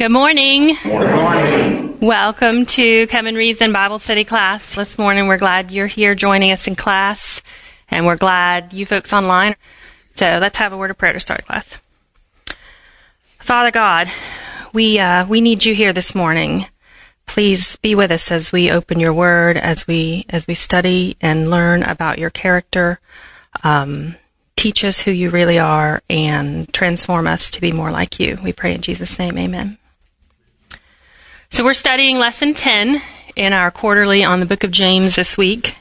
Good morning. Good morning. Welcome to Come and Reason Bible Study class. This morning we're glad you're here joining us in class, and we're glad you folks online. So let's have a word of prayer to start class. Father God, we uh, we need you here this morning. Please be with us as we open your word, as we as we study and learn about your character. Um, teach us who you really are and transform us to be more like you. We pray in Jesus' name, amen. So we're studying lesson 10 in our quarterly on the book of James this week.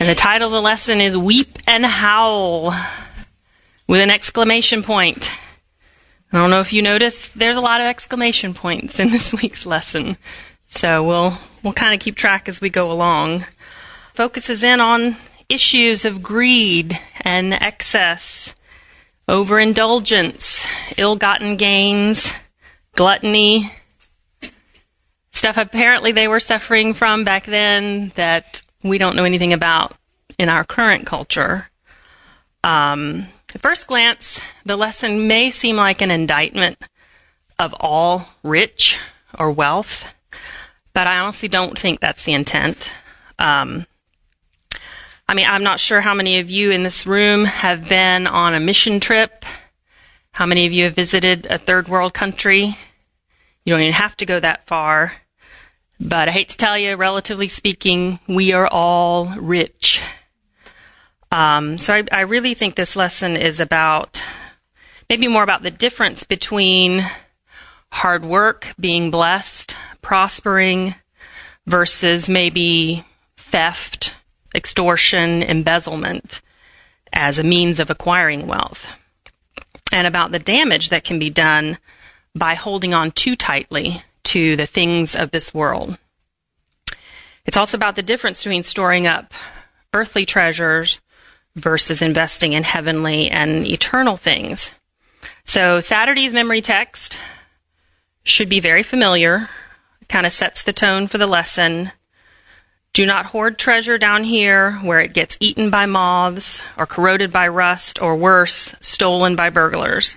And the title of the lesson is Weep and Howl with an exclamation point. I don't know if you noticed, there's a lot of exclamation points in this week's lesson. So we'll, we'll kind of keep track as we go along. Focuses in on issues of greed and excess, overindulgence, ill-gotten gains, gluttony, stuff apparently they were suffering from back then that we don't know anything about in our current culture. Um, at first glance, the lesson may seem like an indictment of all rich or wealth, but I honestly don't think that's the intent. Um, I mean, I'm not sure how many of you in this room have been on a mission trip. How many of you have visited a third world country? You don't even have to go that far. But I hate to tell you, relatively speaking, we are all rich. Um, so I, I really think this lesson is about maybe more about the difference between hard work, being blessed, prospering, versus maybe theft, extortion, embezzlement as a means of acquiring wealth. And about the damage that can be done by holding on too tightly to the things of this world. It's also about the difference between storing up earthly treasures versus investing in heavenly and eternal things. So Saturday's memory text should be very familiar, kind of sets the tone for the lesson. Do not hoard treasure down here where it gets eaten by moths or corroded by rust or worse, stolen by burglars.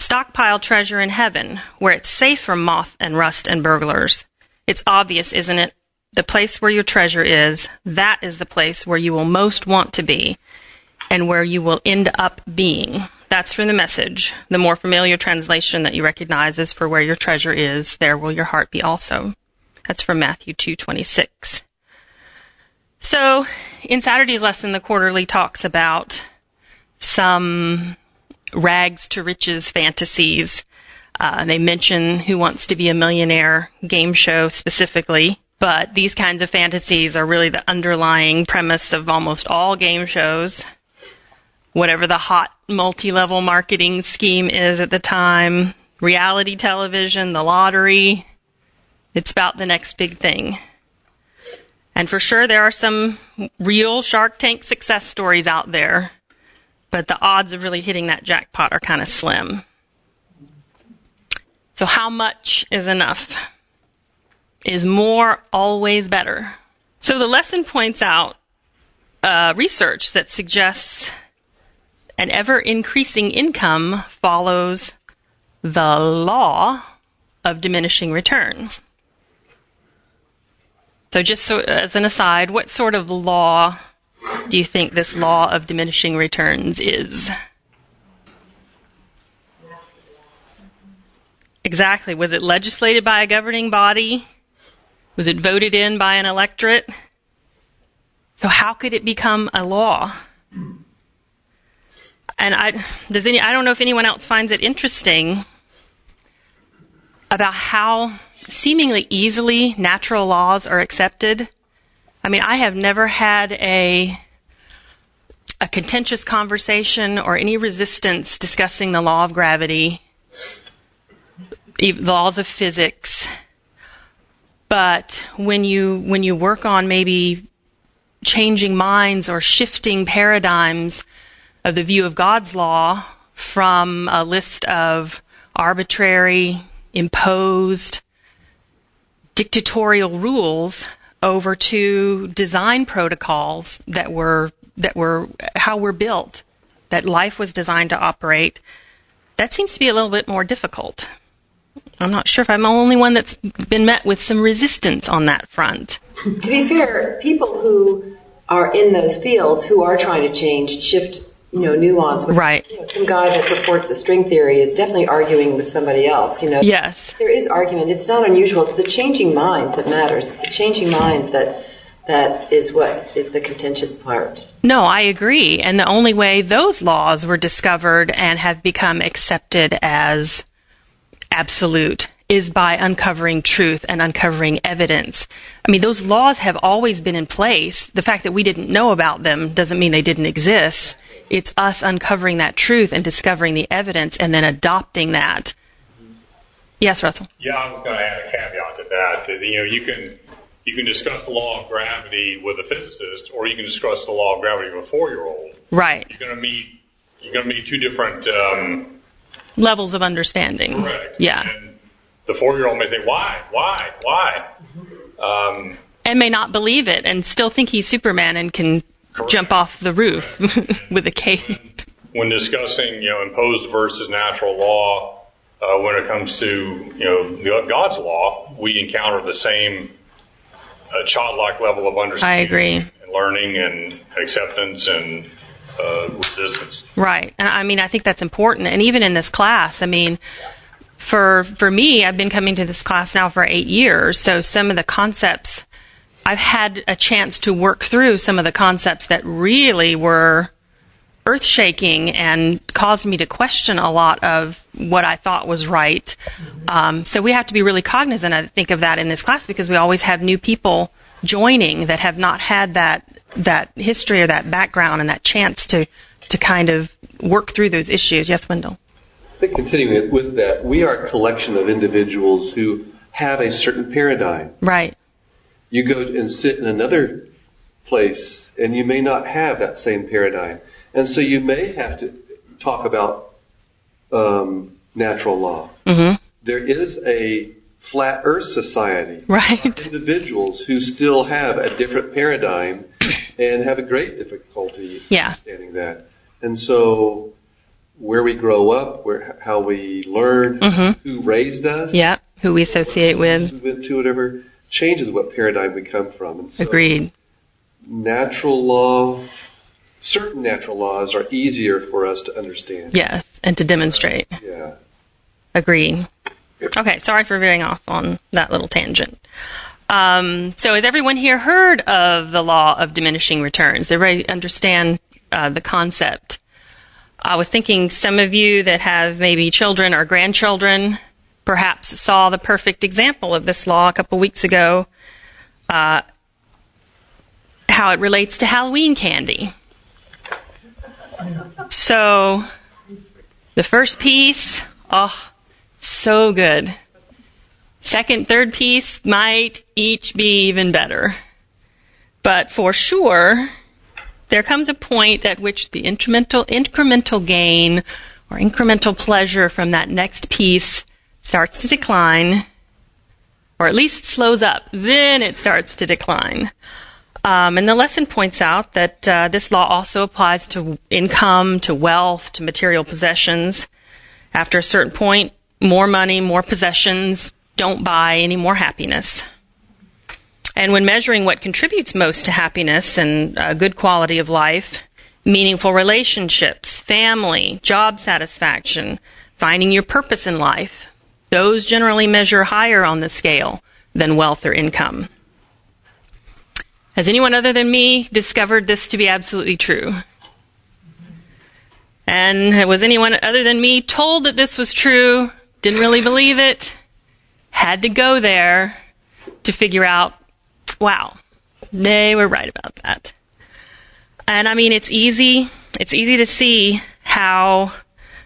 Stockpile treasure in heaven, where it's safe from moth and rust and burglars. It's obvious, isn't it? The place where your treasure is, that is the place where you will most want to be and where you will end up being. That's from the message. The more familiar translation that you recognize is for where your treasure is, there will your heart be also. That's from Matthew 2:26. So, in Saturday's lesson the quarterly talks about some rags to riches fantasies. Uh, they mention Who Wants to Be a Millionaire game show specifically, but these kinds of fantasies are really the underlying premise of almost all game shows. Whatever the hot multi level marketing scheme is at the time, reality television, the lottery, it's about the next big thing. And for sure, there are some real Shark Tank success stories out there but the odds of really hitting that jackpot are kind of slim. So, how much is enough? Is more always better? So, the lesson points out uh, research that suggests an ever increasing income follows the law of diminishing returns. So, just so as an aside, what sort of law do you think this law of diminishing returns is? Exactly. Was it legislated by a governing body? Was it voted in by an electorate? So how could it become a law? And I, does any, I don't know if anyone else finds it interesting about how seemingly easily natural laws are accepted I mean, I have never had a a contentious conversation or any resistance discussing the law of gravity, the laws of physics. But when you when you work on maybe changing minds or shifting paradigms of the view of God's law from a list of arbitrary, imposed, dictatorial rules over to design protocols that were that were how we're built, that life was designed to operate. That seems to be a little bit more difficult. I'm not sure if I'm the only one that's been met with some resistance on that front. To be fair, people who are in those fields who are trying to change, shift, you know, nuance. Right. You know, some guy that purports the string theory is definitely arguing with somebody else. You know. Yes. There is argument. It's not unusual. It's the changing minds that matters. It's the changing minds that that is what is the contentious part. No, I agree. And the only way those laws were discovered and have become accepted as absolute is by uncovering truth and uncovering evidence. I mean, those laws have always been in place. The fact that we didn't know about them doesn't mean they didn't exist. It's us uncovering that truth and discovering the evidence and then adopting that. Yes, Russell. Yeah, I was going to add a caveat to that. You know, you can you can discuss the law of gravity with a physicist, or you can discuss the law of gravity with a four-year-old. Right. You're going to meet you're going to meet two different um, levels of understanding. Correct. Yeah. And the four-year-old may say, "Why? Why? Why?" Um, and may not believe it, and still think he's Superman and can. Jump off the roof with a cape. When discussing, you know, imposed versus natural law, uh, when it comes to you know God's law, we encounter the same a childlike level of understanding. I agree. And learning and acceptance and uh, resistance. Right. And I mean, I think that's important. And even in this class, I mean, for for me, I've been coming to this class now for eight years. So some of the concepts, I've had a chance to work through some of the concepts that really were earth shaking and caused me to question a lot of what I thought was right. Um, so we have to be really cognizant, I think, of that in this class because we always have new people joining that have not had that that history or that background and that chance to to kind of work through those issues. Yes, Wendell. I think continuing with that, we are a collection of individuals who have a certain paradigm. Right. You go and sit in another place and you may not have that same paradigm. And so you may have to talk about um, natural law. Mm-hmm. There is a flat earth society. Right. Individuals who still have a different paradigm and have a great difficulty yeah. understanding that. And so where we grow up, where how we learn, mm-hmm. who raised us, yeah, who we associate with, who went to whatever, changes what paradigm we come from. And so Agreed. Natural law, certain natural laws are easier for us to understand. Yes, and to demonstrate. Yeah. Agreed. Okay, sorry for veering off on that little tangent. Um, so, has everyone here heard of the law of diminishing returns? Everybody understand uh, the concept? I was thinking some of you that have maybe children or grandchildren perhaps saw the perfect example of this law a couple weeks ago. Uh, how it relates to Halloween candy. So, the first piece, oh, so good. Second, third piece might each be even better. But for sure, there comes a point at which the incremental, incremental gain or incremental pleasure from that next piece starts to decline, or at least slows up. Then it starts to decline. Um, and the lesson points out that uh, this law also applies to income, to wealth, to material possessions. After a certain point, more money, more possessions don't buy any more happiness. And when measuring what contributes most to happiness and a good quality of life, meaningful relationships, family, job satisfaction, finding your purpose in life, those generally measure higher on the scale than wealth or income. Has anyone other than me discovered this to be absolutely true? And was anyone other than me told that this was true, didn't really believe it, had to go there to figure out, wow, they were right about that. And I mean, it's easy, it's easy to see how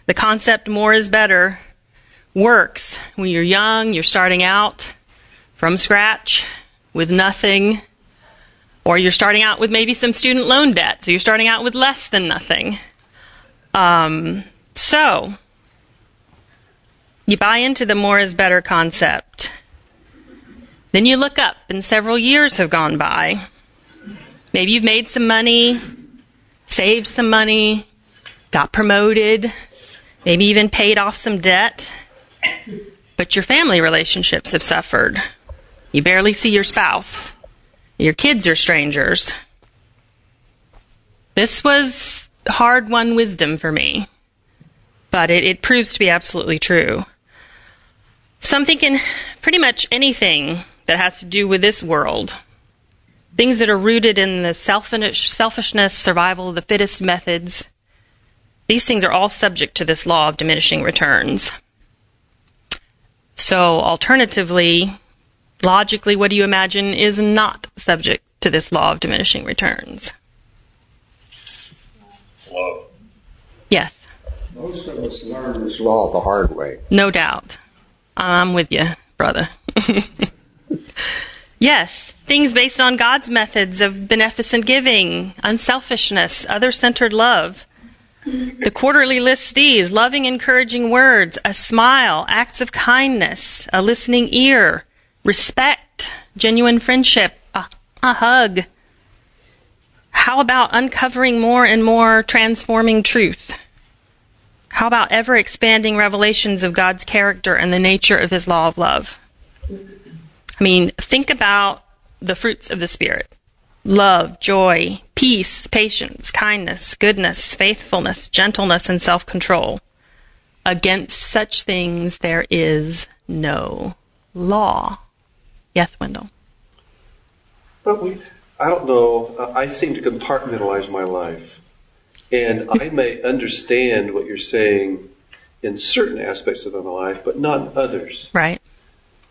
the concept more is better works when you're young, you're starting out from scratch with nothing, or you're starting out with maybe some student loan debt, so you're starting out with less than nothing. Um, so, you buy into the more is better concept. Then you look up, and several years have gone by. Maybe you've made some money, saved some money, got promoted, maybe even paid off some debt. But your family relationships have suffered. You barely see your spouse. Your kids are strangers. This was hard won wisdom for me, but it, it proves to be absolutely true. So I'm thinking pretty much anything that has to do with this world, things that are rooted in the selfish, selfishness, survival of the fittest methods, these things are all subject to this law of diminishing returns. So, alternatively, logically, what do you imagine is not subject to this law of diminishing returns? Love. Yes, Most of us learn this law the hard way. no doubt. I'm with you, brother. yes, things based on God's methods of beneficent giving, unselfishness, other centered love. The quarterly lists these loving, encouraging words, a smile, acts of kindness, a listening ear, respect, genuine friendship, a, a hug. How about uncovering more and more transforming truth? How about ever expanding revelations of God's character and the nature of His law of love? I mean, think about the fruits of the Spirit love, joy, peace, patience, kindness, goodness, faithfulness, gentleness, and self control. Against such things there is no law. Yes, Wendell. But we, I don't know. uh, I seem to compartmentalize my life. And I may understand what you're saying in certain aspects of my life, but not in others. Right.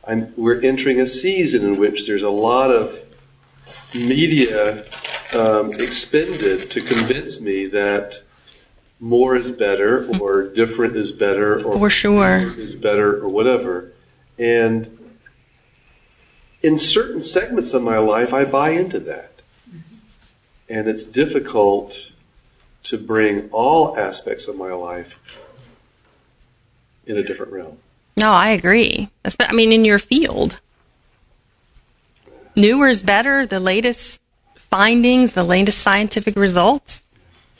I'm, we're entering a season in which there's a lot of media um, expended to convince me that more is better or different is better or For sure. is better or whatever. And in certain segments of my life, I buy into that. And it's difficult to bring all aspects of my life in a different realm. No, I agree. I mean, in your field, newer is better. The latest findings, the latest scientific results.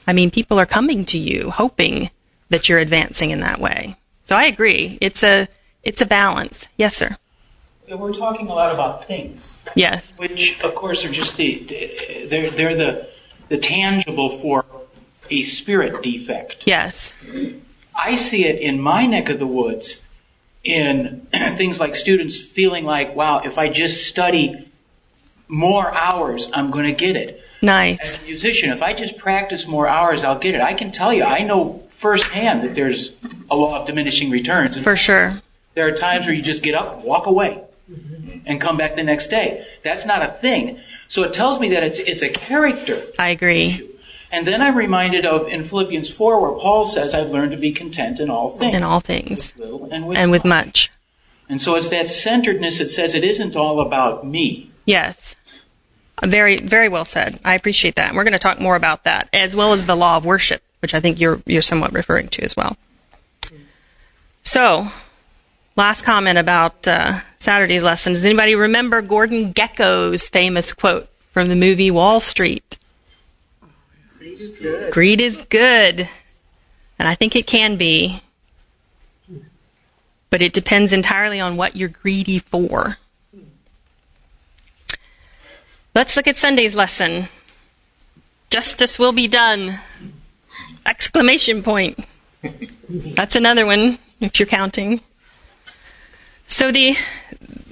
I mean, people are coming to you hoping that you're advancing in that way. So I agree. It's a it's a balance. Yes, sir. We're talking a lot about things, Yes. which of course are just the they're they're the the tangible for a spirit defect. Yes. I see it in my neck of the woods in things like students feeling like, wow, if I just study more hours, I'm going to get it. Nice. As a musician, if I just practice more hours, I'll get it. I can tell you, I know firsthand that there's a law of diminishing returns. And For sure. There are times where you just get up, walk away, mm-hmm. and come back the next day. That's not a thing. So it tells me that it's it's a character. I agree. And then I'm reminded of in Philippians 4 where Paul says, I've learned to be content in all things. In all things. Little and with, And with much. And so it's that centeredness that says it isn't all about me. Yes. Very, very well said. I appreciate that. And we're going to talk more about that, as well as the law of worship, which I think you're, you're somewhat referring to as well. So, last comment about uh, Saturday's lesson. Does anybody remember Gordon Gekko's famous quote from the movie Wall Street? Greed is good. Greed is good. And I think it can be. But it depends entirely on what you're greedy for. Let's look at Sunday's lesson. Justice will be done. Exclamation point. That's another one if you're counting. So the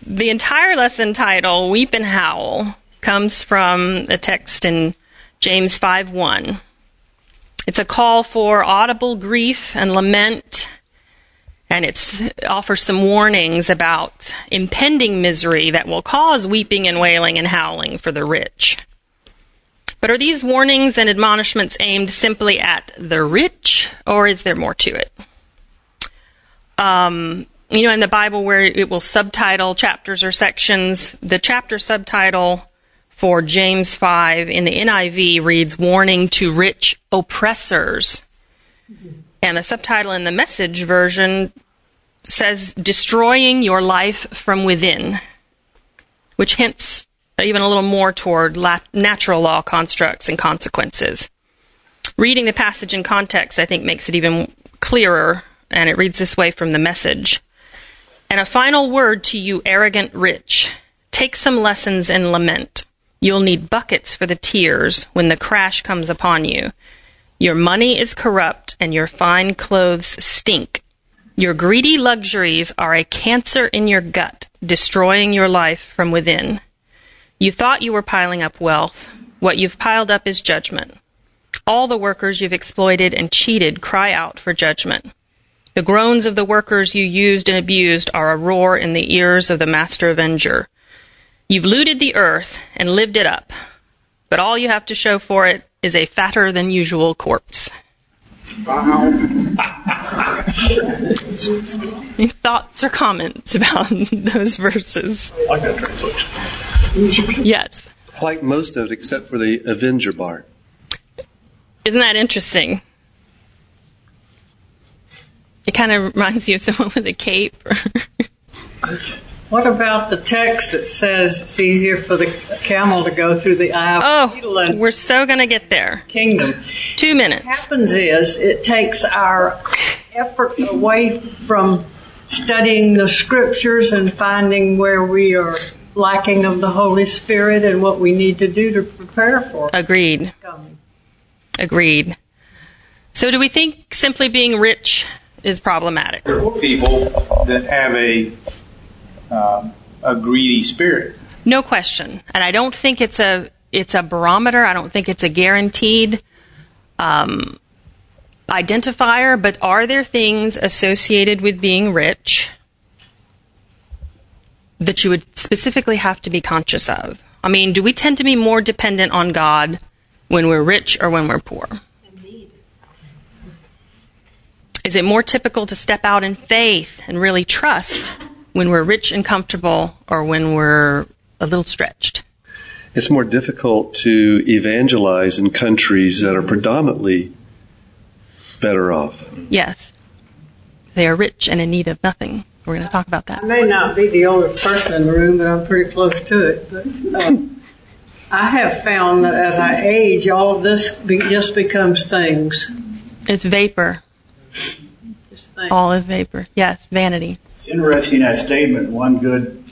the entire lesson title, Weep and Howl, comes from a text in James 5 1. It's a call for audible grief and lament, and it offers some warnings about impending misery that will cause weeping and wailing and howling for the rich. But are these warnings and admonishments aimed simply at the rich, or is there more to it? Um, you know, in the Bible where it will subtitle chapters or sections, the chapter subtitle for James 5 in the NIV reads Warning to Rich Oppressors. And the subtitle in the message version says Destroying Your Life from Within, which hints even a little more toward natural law constructs and consequences. Reading the passage in context, I think, makes it even clearer, and it reads this way from the message. And a final word to you, arrogant rich. Take some lessons in lament. You'll need buckets for the tears when the crash comes upon you. Your money is corrupt and your fine clothes stink. Your greedy luxuries are a cancer in your gut, destroying your life from within. You thought you were piling up wealth. What you've piled up is judgment. All the workers you've exploited and cheated cry out for judgment. The groans of the workers you used and abused are a roar in the ears of the master avenger. You've looted the earth and lived it up, but all you have to show for it is a fatter than usual corpse. Any thoughts or comments about those verses? I like that translation. Yes. I like most of it except for the Avenger part. Isn't that interesting? It kind of reminds you of someone with a cape. What about the text that says it's easier for the camel to go through the eye of the oh, needle oh, and we're so going to get there. kingdom? Two minutes. What happens is it takes our effort away from studying the scriptures and finding where we are lacking of the Holy Spirit and what we need to do to prepare for Agreed. Agreed. So, do we think simply being rich is problematic? There are people that have a um, a greedy spirit. No question. And I don't think it's a it's a barometer. I don't think it's a guaranteed um, identifier. But are there things associated with being rich that you would specifically have to be conscious of? I mean, do we tend to be more dependent on God when we're rich or when we're poor? Indeed. Is it more typical to step out in faith and really trust when we're rich and comfortable or when we're a little stretched? It's more difficult to evangelize in countries that are predominantly better off. Yes. They are rich and in need of nothing. We're going to talk about that. I may not be the oldest person in the room, but I'm pretty close to it. But uh, I have found that as I age, all of this be, just becomes things. It's vapor. Just things. All is vapor. Yes, vanity. It's interesting that statement. One good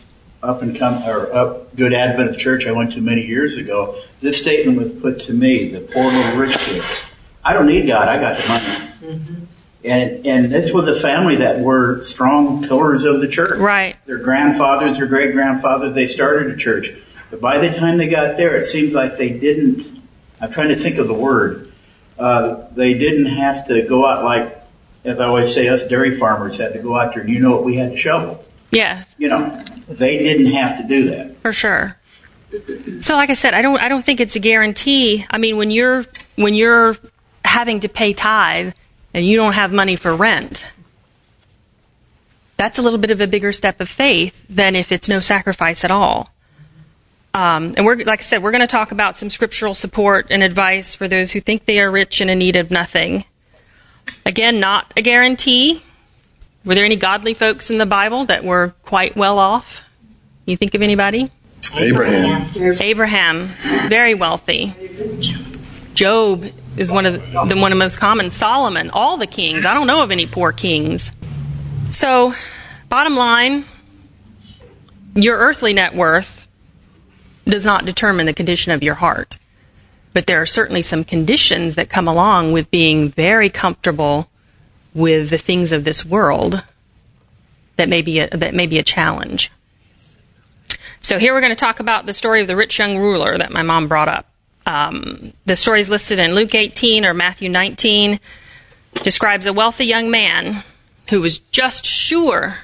up and come or up good Adventist church I went to many years ago. This statement was put to me: the poor little rich kids. I don't need God. I got the money. And and this was a family that were strong pillars of the church. Right. Their grandfathers, their great grandfathers, they started a church. But by the time they got there, it seems like they didn't. I'm trying to think of the word. Uh, they didn't have to go out like, as I always say, us dairy farmers had to go out there. and You know what? We had to shovel. Yes, You know, they didn't have to do that. for sure. So like I said, I don't I don't think it's a guarantee. I mean, when you're when you're having to pay tithe and you don't have money for rent, that's a little bit of a bigger step of faith than if it's no sacrifice at all. Um, and we're like I said, we're going to talk about some scriptural support and advice for those who think they are rich and in need of nothing. Again, not a guarantee. Were there any godly folks in the Bible that were quite well off? You think of anybody? Abraham. Abraham, very wealthy. Job is one of the, one of the most common. Solomon, all the kings. I don't know of any poor kings. So, bottom line, your earthly net worth does not determine the condition of your heart. But there are certainly some conditions that come along with being very comfortable with the things of this world that may be a, that may be a challenge. So here we're going to talk about the story of the rich young ruler that my mom brought up. Um, the story is listed in Luke 18 or Matthew 19. Describes a wealthy young man who was just sure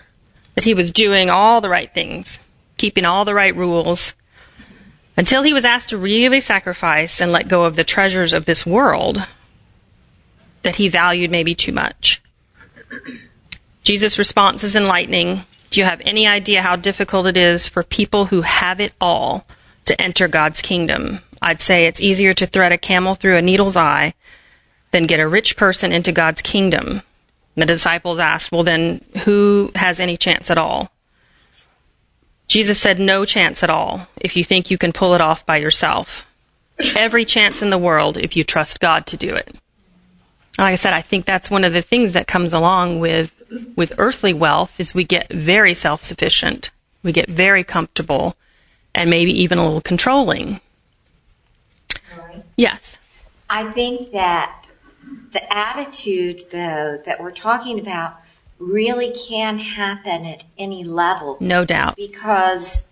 that he was doing all the right things, keeping all the right rules, until he was asked to really sacrifice and let go of the treasures of this world that he valued maybe too much. Jesus' response is enlightening. Do you have any idea how difficult it is for people who have it all to enter God's kingdom? I'd say it's easier to thread a camel through a needle's eye than get a rich person into God's kingdom. The disciples asked, Well, then who has any chance at all? Jesus said, No chance at all if you think you can pull it off by yourself. Every chance in the world if you trust God to do it. Like I said, I think that's one of the things that comes along with with earthly wealth is we get very self sufficient, we get very comfortable, and maybe even a little controlling. Yes. I think that the attitude, though, that we're talking about really can happen at any level. No doubt. Because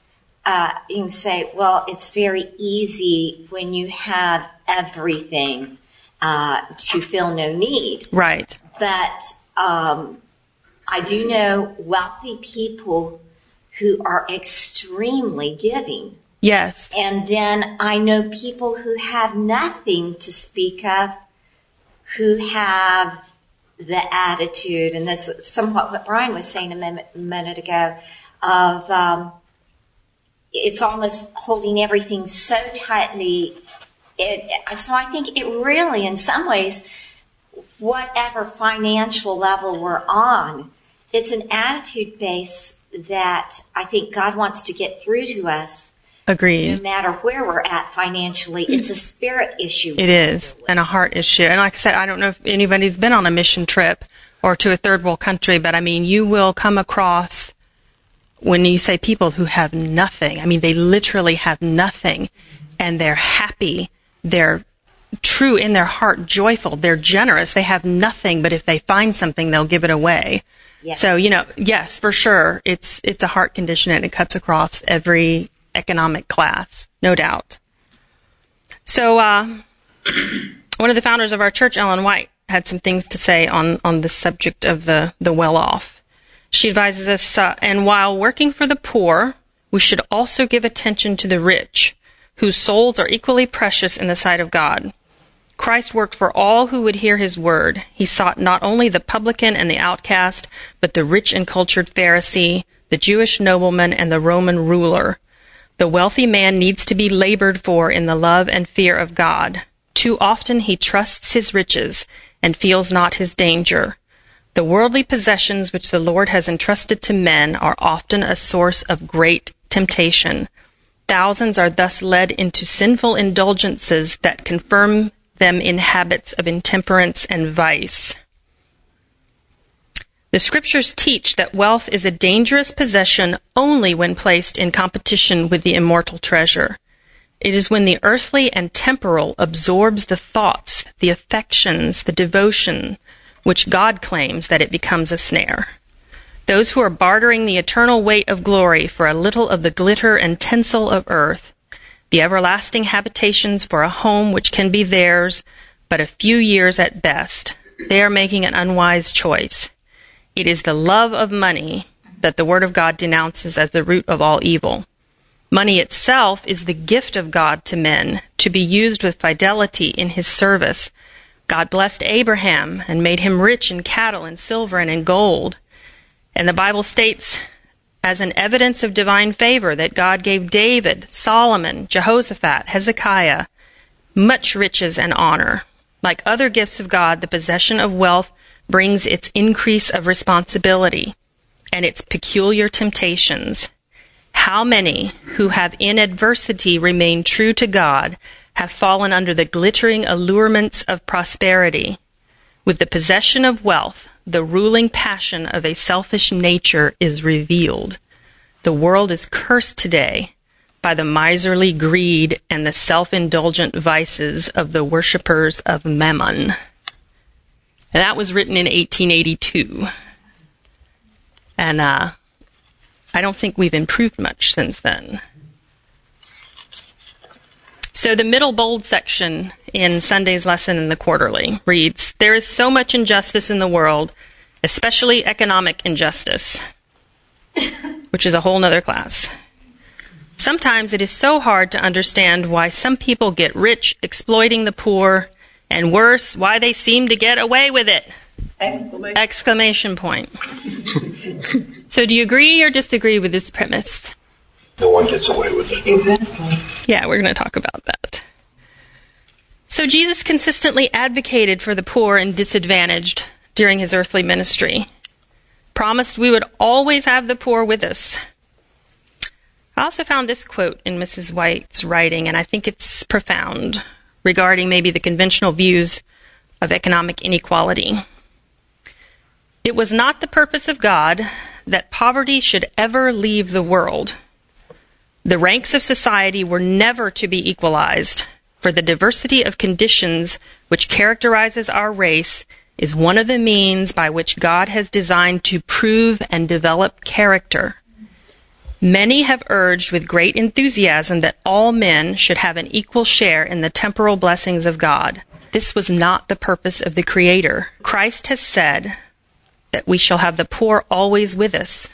uh, you can say, well, it's very easy when you have everything uh, to feel no need. Right. But um, I do know wealthy people who are extremely giving. Yes. And then I know people who have nothing to speak of, who have the attitude, and that's somewhat what Brian was saying a minute, minute ago, of um, it's almost holding everything so tightly. It, so I think it really, in some ways, whatever financial level we're on, it's an attitude base that I think God wants to get through to us. Agreed. No matter where we're at financially, it's a spirit issue. It is, and a heart issue. And like I said, I don't know if anybody's been on a mission trip or to a third world country, but I mean, you will come across when you say people who have nothing. I mean, they literally have nothing, and they're happy. They're true in their heart, joyful. They're generous. They have nothing, but if they find something, they'll give it away. Yes. So, you know, yes, for sure, it's it's a heart condition and it cuts across every economic class, no doubt. So, uh, one of the founders of our church, Ellen White, had some things to say on on the subject of the the well off. She advises us, uh, and while working for the poor, we should also give attention to the rich, whose souls are equally precious in the sight of God. Christ worked for all who would hear his word. He sought not only the publican and the outcast, but the rich and cultured Pharisee, the Jewish nobleman, and the Roman ruler. The wealthy man needs to be labored for in the love and fear of God. Too often he trusts his riches and feels not his danger. The worldly possessions which the Lord has entrusted to men are often a source of great temptation. Thousands are thus led into sinful indulgences that confirm them in habits of intemperance and vice. The scriptures teach that wealth is a dangerous possession only when placed in competition with the immortal treasure. It is when the earthly and temporal absorbs the thoughts, the affections, the devotion, which God claims that it becomes a snare. Those who are bartering the eternal weight of glory for a little of the glitter and tinsel of earth, the everlasting habitations for a home which can be theirs but a few years at best, they are making an unwise choice. It is the love of money that the Word of God denounces as the root of all evil. Money itself is the gift of God to men to be used with fidelity in His service. God blessed Abraham and made him rich in cattle and silver and in gold. And the Bible states as an evidence of divine favor that God gave David, Solomon, Jehoshaphat, Hezekiah much riches and honor. Like other gifts of God, the possession of wealth brings its increase of responsibility and its peculiar temptations. How many who have in adversity remained true to God have fallen under the glittering allurements of prosperity? With the possession of wealth, the ruling passion of a selfish nature is revealed. The world is cursed today by the miserly greed and the self-indulgent vices of the worshippers of Mammon. And that was written in 1882. And uh, I don't think we've improved much since then. So the middle bold section in Sunday's lesson in the quarterly reads There is so much injustice in the world, especially economic injustice, which is a whole nother class. Sometimes it is so hard to understand why some people get rich exploiting the poor, and worse, why they seem to get away with it. Exclamation. Exclamation point. so do you agree or disagree with this premise? No one gets away with it. Exactly. Yeah, we're going to talk about that. So Jesus consistently advocated for the poor and disadvantaged during his earthly ministry. Promised we would always have the poor with us. I also found this quote in Mrs. White's writing, and I think it's profound regarding maybe the conventional views of economic inequality. It was not the purpose of God that poverty should ever leave the world. The ranks of society were never to be equalized, for the diversity of conditions which characterizes our race is one of the means by which God has designed to prove and develop character. Many have urged with great enthusiasm that all men should have an equal share in the temporal blessings of God. This was not the purpose of the Creator. Christ has said that we shall have the poor always with us.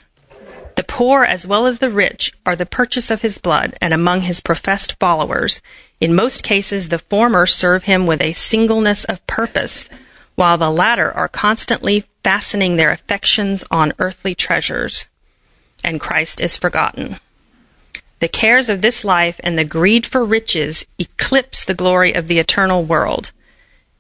The poor as well as the rich are the purchase of his blood, and among his professed followers, in most cases the former serve him with a singleness of purpose, while the latter are constantly fastening their affections on earthly treasures, and Christ is forgotten. The cares of this life and the greed for riches eclipse the glory of the eternal world.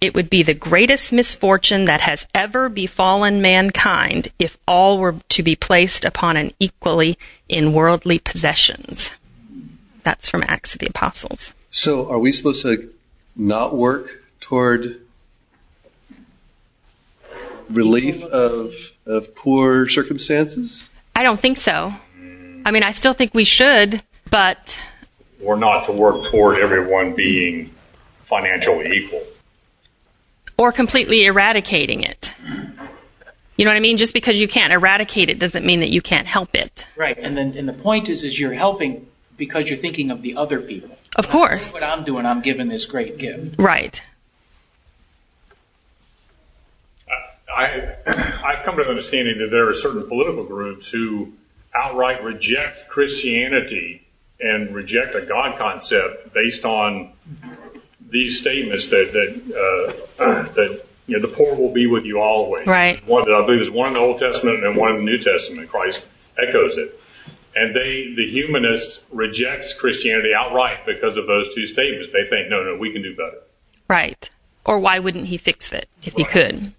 It would be the greatest misfortune that has ever befallen mankind if all were to be placed upon an equally in worldly possessions. That's from Acts of the Apostles. So, are we supposed to not work toward relief of of poor circumstances? I don't think so. I mean, I still think we should, but Or not to work toward everyone being financially equal. or completely eradicating it. You know what I mean? Just because you can't eradicate it doesn't mean that you can't help it. Right, and then and the point is, is you're helping because you're thinking of the other people. Of course. What I'm doing, I'm giving this great gift. Right. I, I've come to the understanding that there are certain political groups who outright reject Christianity and reject a God concept based on these statements that that uh, that you know the poor will be with you always. Right. One that I believe is one in the Old Testament and one in the New Testament. Christ echoes it, and they the humanist rejects Christianity outright because of those two statements. They think no, no, we can do better. Right. Or why wouldn't he fix it if he could?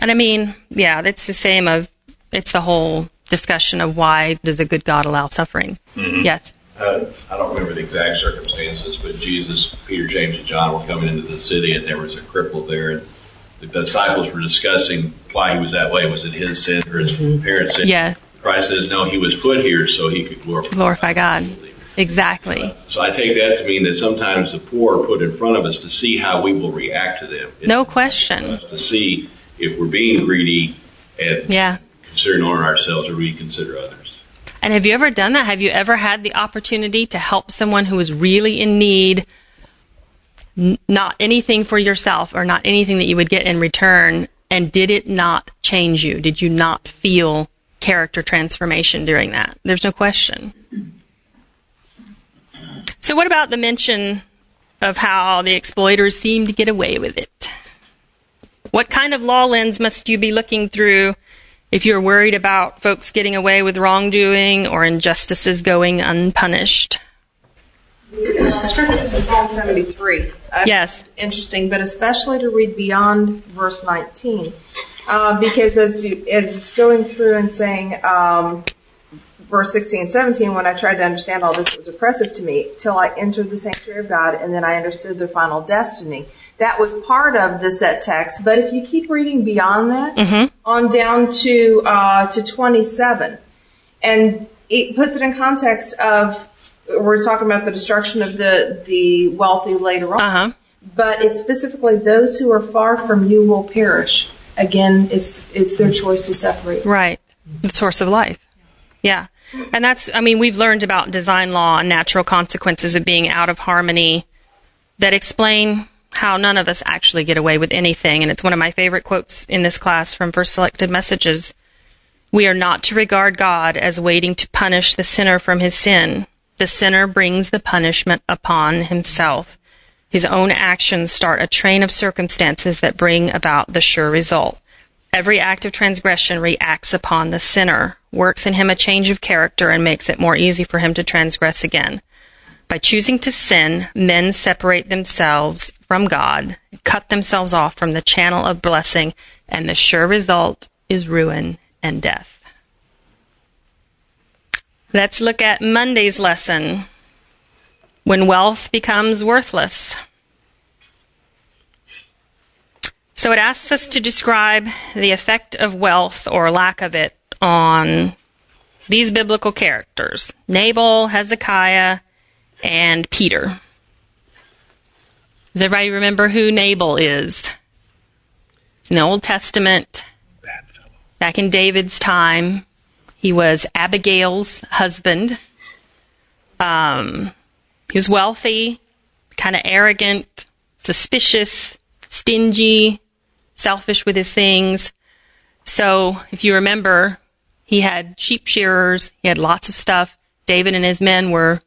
And I mean, yeah, it's the same of it's the whole discussion of why does a good God allow suffering? Mm-hmm. Yes. Uh, I don't remember the exact circumstances, but Jesus, Peter, James, and John were coming into the city, and there was a cripple there, and the disciples were discussing why he was that way. Was it his sin or his mm-hmm. parents' sin? Yeah. Christ says, no, he was put here so he could glorify. Glorify God. Exactly. Uh, so I take that to mean that sometimes the poor are put in front of us to see how we will react to them. No question. To see if we're being greedy and Yeah. considering on ourselves or we consider others. And have you ever done that? Have you ever had the opportunity to help someone who is really in need, n- not anything for yourself or not anything that you would get in return, and did it not change you? Did you not feel character transformation during that? There's no question. So, what about the mention of how the exploiters seem to get away with it? What kind of law lens must you be looking through if you're worried about folks getting away with wrongdoing or injustices going unpunished? Scripture is Psalm 73. Uh, Yes. Interesting, but especially to read beyond verse 19. Uh, because as you, as it's going through and saying, um, verse 16 and 17, when I tried to understand all this, it was oppressive to me till I entered the sanctuary of God and then I understood their final destiny. That was part of the set text, but if you keep reading beyond that, on down to, uh, to 27, and it puts it in context of, we're talking about the destruction of the, the wealthy later on. Uh-huh. But it's specifically those who are far from you will perish. Again, it's, it's their choice to separate. Right. The source of life. Yeah. And that's, I mean, we've learned about design law and natural consequences of being out of harmony that explain how none of us actually get away with anything. And it's one of my favorite quotes in this class from First Selected Messages. We are not to regard God as waiting to punish the sinner from his sin. The sinner brings the punishment upon himself. His own actions start a train of circumstances that bring about the sure result. Every act of transgression reacts upon the sinner, works in him a change of character, and makes it more easy for him to transgress again. By choosing to sin, men separate themselves from God, cut themselves off from the channel of blessing, and the sure result is ruin and death. Let's look at Monday's lesson when wealth becomes worthless. So it asks us to describe the effect of wealth or lack of it on these biblical characters Nabal, Hezekiah, and Peter. Does everybody remember who Nabal is? It's in the Old Testament. Bad fellow. Back in David's time, he was Abigail's husband. Um, he was wealthy, kind of arrogant, suspicious, stingy, selfish with his things. So, if you remember, he had sheep shearers, he had lots of stuff. David and his men were,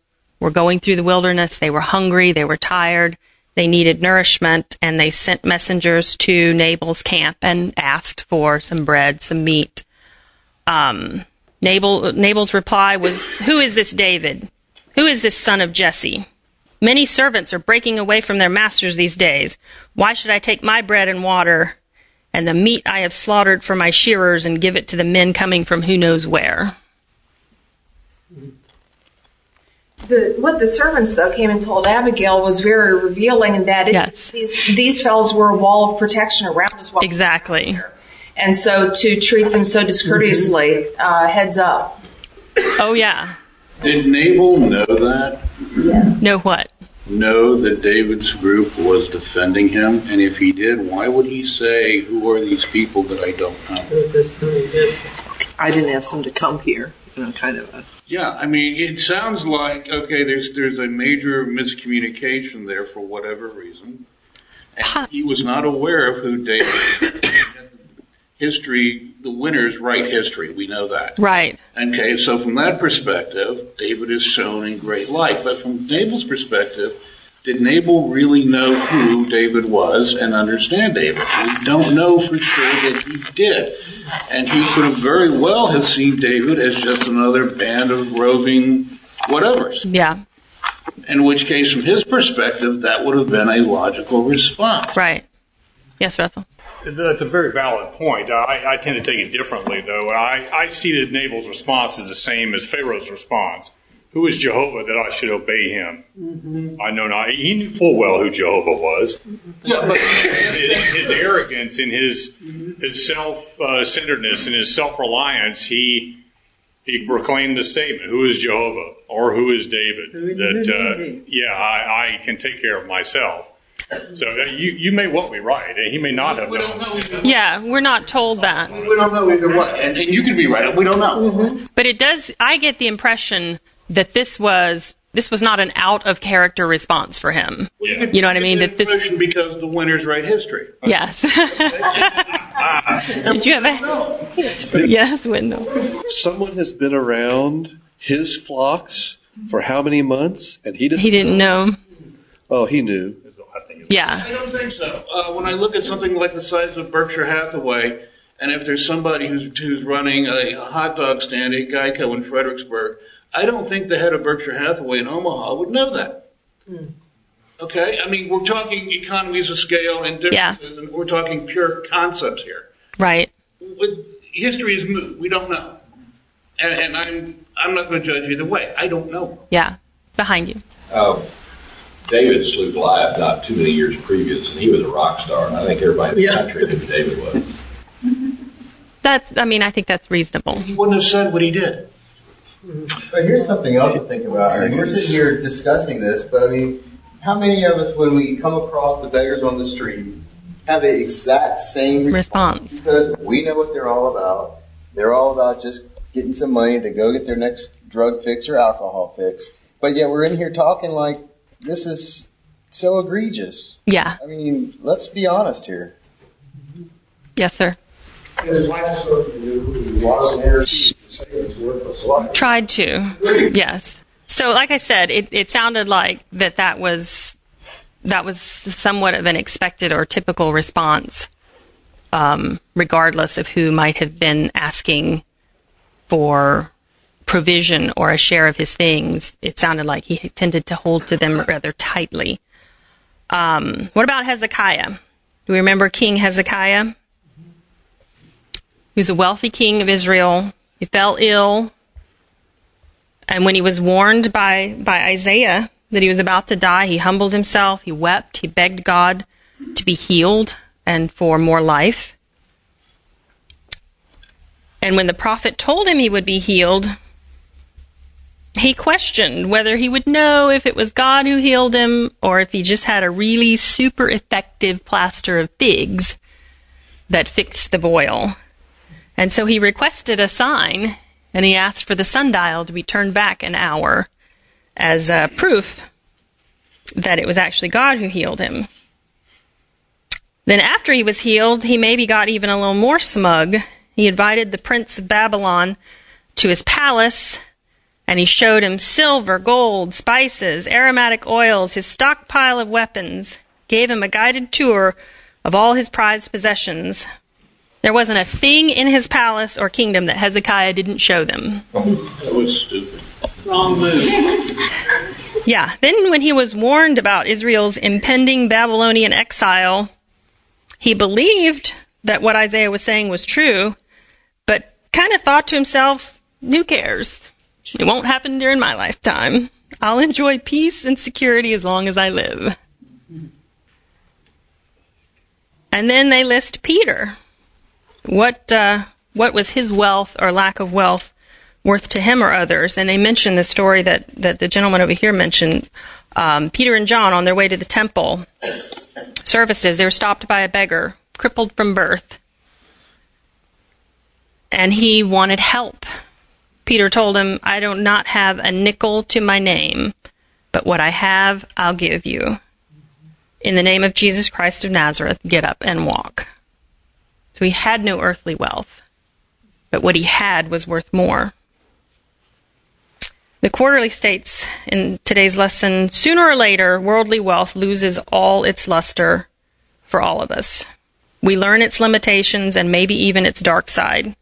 were going through the wilderness. They were hungry, they were tired, they needed nourishment, and they sent messengers to Nabal's camp and asked for some bread, some meat. Um, Nabal, Nabal's reply was, Who is this David? Who is this son of Jesse? Many servants are breaking away from their masters these days. Why should I take my bread and water and the meat I have slaughtered for my shearers and give it to the men coming from who knows where? The, what the servants though came and told Abigail was very revealing in that it, Yes. these these fellows were a wall of protection around us. while- Exactly. And so to treat them so discourteously, uh, heads up. Oh, yeah. Did Nabal know that? Know what? Know that David's group was defending him? And if he did, why would he say, Who are these people that I don't know? I didn't ask them to come here. You know, kind of a. Yeah, I mean, it sounds like okay. There's there's a major miscommunication there for whatever reason, and he was not aware of who David. history, the winners write history. We know that. Right. Okay, so from that perspective, David is shown in great light. But from Nabal's perspective, did Nabal really know who David was and understand David? We don't know for sure that he did. And he could have very well have seen David as just another band of roving whatevers. Yeah. In which case, from his perspective, that would have been a logical response. Right. Yes, Russell. That's a very valid point. I, I tend to take it differently, though. I, I see that Nabal's response is the same as Pharaoh's response. Who is Jehovah that I should obey him? I know not. He knew full well who Jehovah was. Yeah, but his, his arrogance and his his self uh, centeredness and his self reliance, he he proclaimed the statement: "Who is Jehovah or who is David?" That uh, yeah, I, I can take care of myself. So uh, you you may well be right, and he may not have known. Yeah, we're not told that. We don't know either way. And, and you could be right. We don't know. But it does, I get the impression that this was, this was not an out of character response for him. You know what I mean? That this, because the winners write history. yes. Did you have a, yes, Wendell. Someone has been around his flocks for how many months, and he didn't. He didn't know. Oh, he knew. Yeah. I don't think so. Uh, when I look at something like the size of Berkshire Hathaway, and if there's somebody who's, who's running a hot dog stand at Geico in Fredericksburg, I don't think the head of Berkshire Hathaway in Omaha would know that. Okay? I mean, we're talking economies of scale and differences, and we're talking pure concepts here. Right. With, history is moot. We don't know. And, and I'm, I'm not going to judge either way. I don't know. Yeah. Behind you. Oh. Um, David slew Goliath not too many years previous, and he was a rock star. And I think everybody in the Yeah. country knew who David was. That's, I mean, I think that's reasonable. He wouldn't have said what he did. But here's something else to think about. We're sitting here discussing this, but I mean, how many of us, when we come across the beggars on the street, have the exact same response? Because we know what they're all about. They're all about just getting some money to go get their next drug fix or alcohol fix. But yet we're in here talking like this is so egregious. Yeah. I mean, let's be honest here. Yes, sir. His wife you, who was an heir to Satan's worthless life. Tried to. Yes. So, like I said, it, it sounded like that that was that was somewhat of an expected or typical response, um, regardless of who might have been asking for provision or a share of his things. It sounded like he tended to hold to them rather tightly. Um, what about Hezekiah? Do we remember King Hezekiah? He was a wealthy king of Israel. He fell ill. And when he was warned by, by Isaiah that he was about to die, he humbled himself, he wept, he begged God to be healed and for more life. And when the prophet told him he would be healed, he questioned whether he would know if it was God who healed him or if he just had a really super effective plaster of figs that fixed the boil. And so he requested a sign and he asked for the sundial to be turned back an hour as uh, proof that it was actually God who healed him. Then, after he was healed, he maybe got even a little more smug. He invited the prince of Babylon to his palace and he showed him silver, gold, spices, aromatic oils, his stockpile of weapons, gave him a guided tour of all his prized possessions. There wasn't a thing in his palace or kingdom that Hezekiah didn't show them. Oh, that was stupid. Wrong move. Yeah. Then, when he was warned about Israel's impending Babylonian exile, he believed that what Isaiah was saying was true, but kind of thought to himself, who cares? It won't happen during my lifetime. I'll enjoy peace and security as long as I live. And then they list Peter. What uh, what was his wealth or lack of wealth worth to him or others? And they mentioned the story that that the gentleman over here mentioned. Um, Peter and John on their way to the temple services, they were stopped by a beggar, crippled from birth, and he wanted help. Peter told him, I do not have a nickel to my name, but what I have, I'll give you. In the name of Jesus Christ of Nazareth, get up and walk. So he had no earthly wealth, but what he had was worth more. The quarterly states in today's lesson sooner or later, worldly wealth loses all its luster for all of us. We learn its limitations and maybe even its dark side.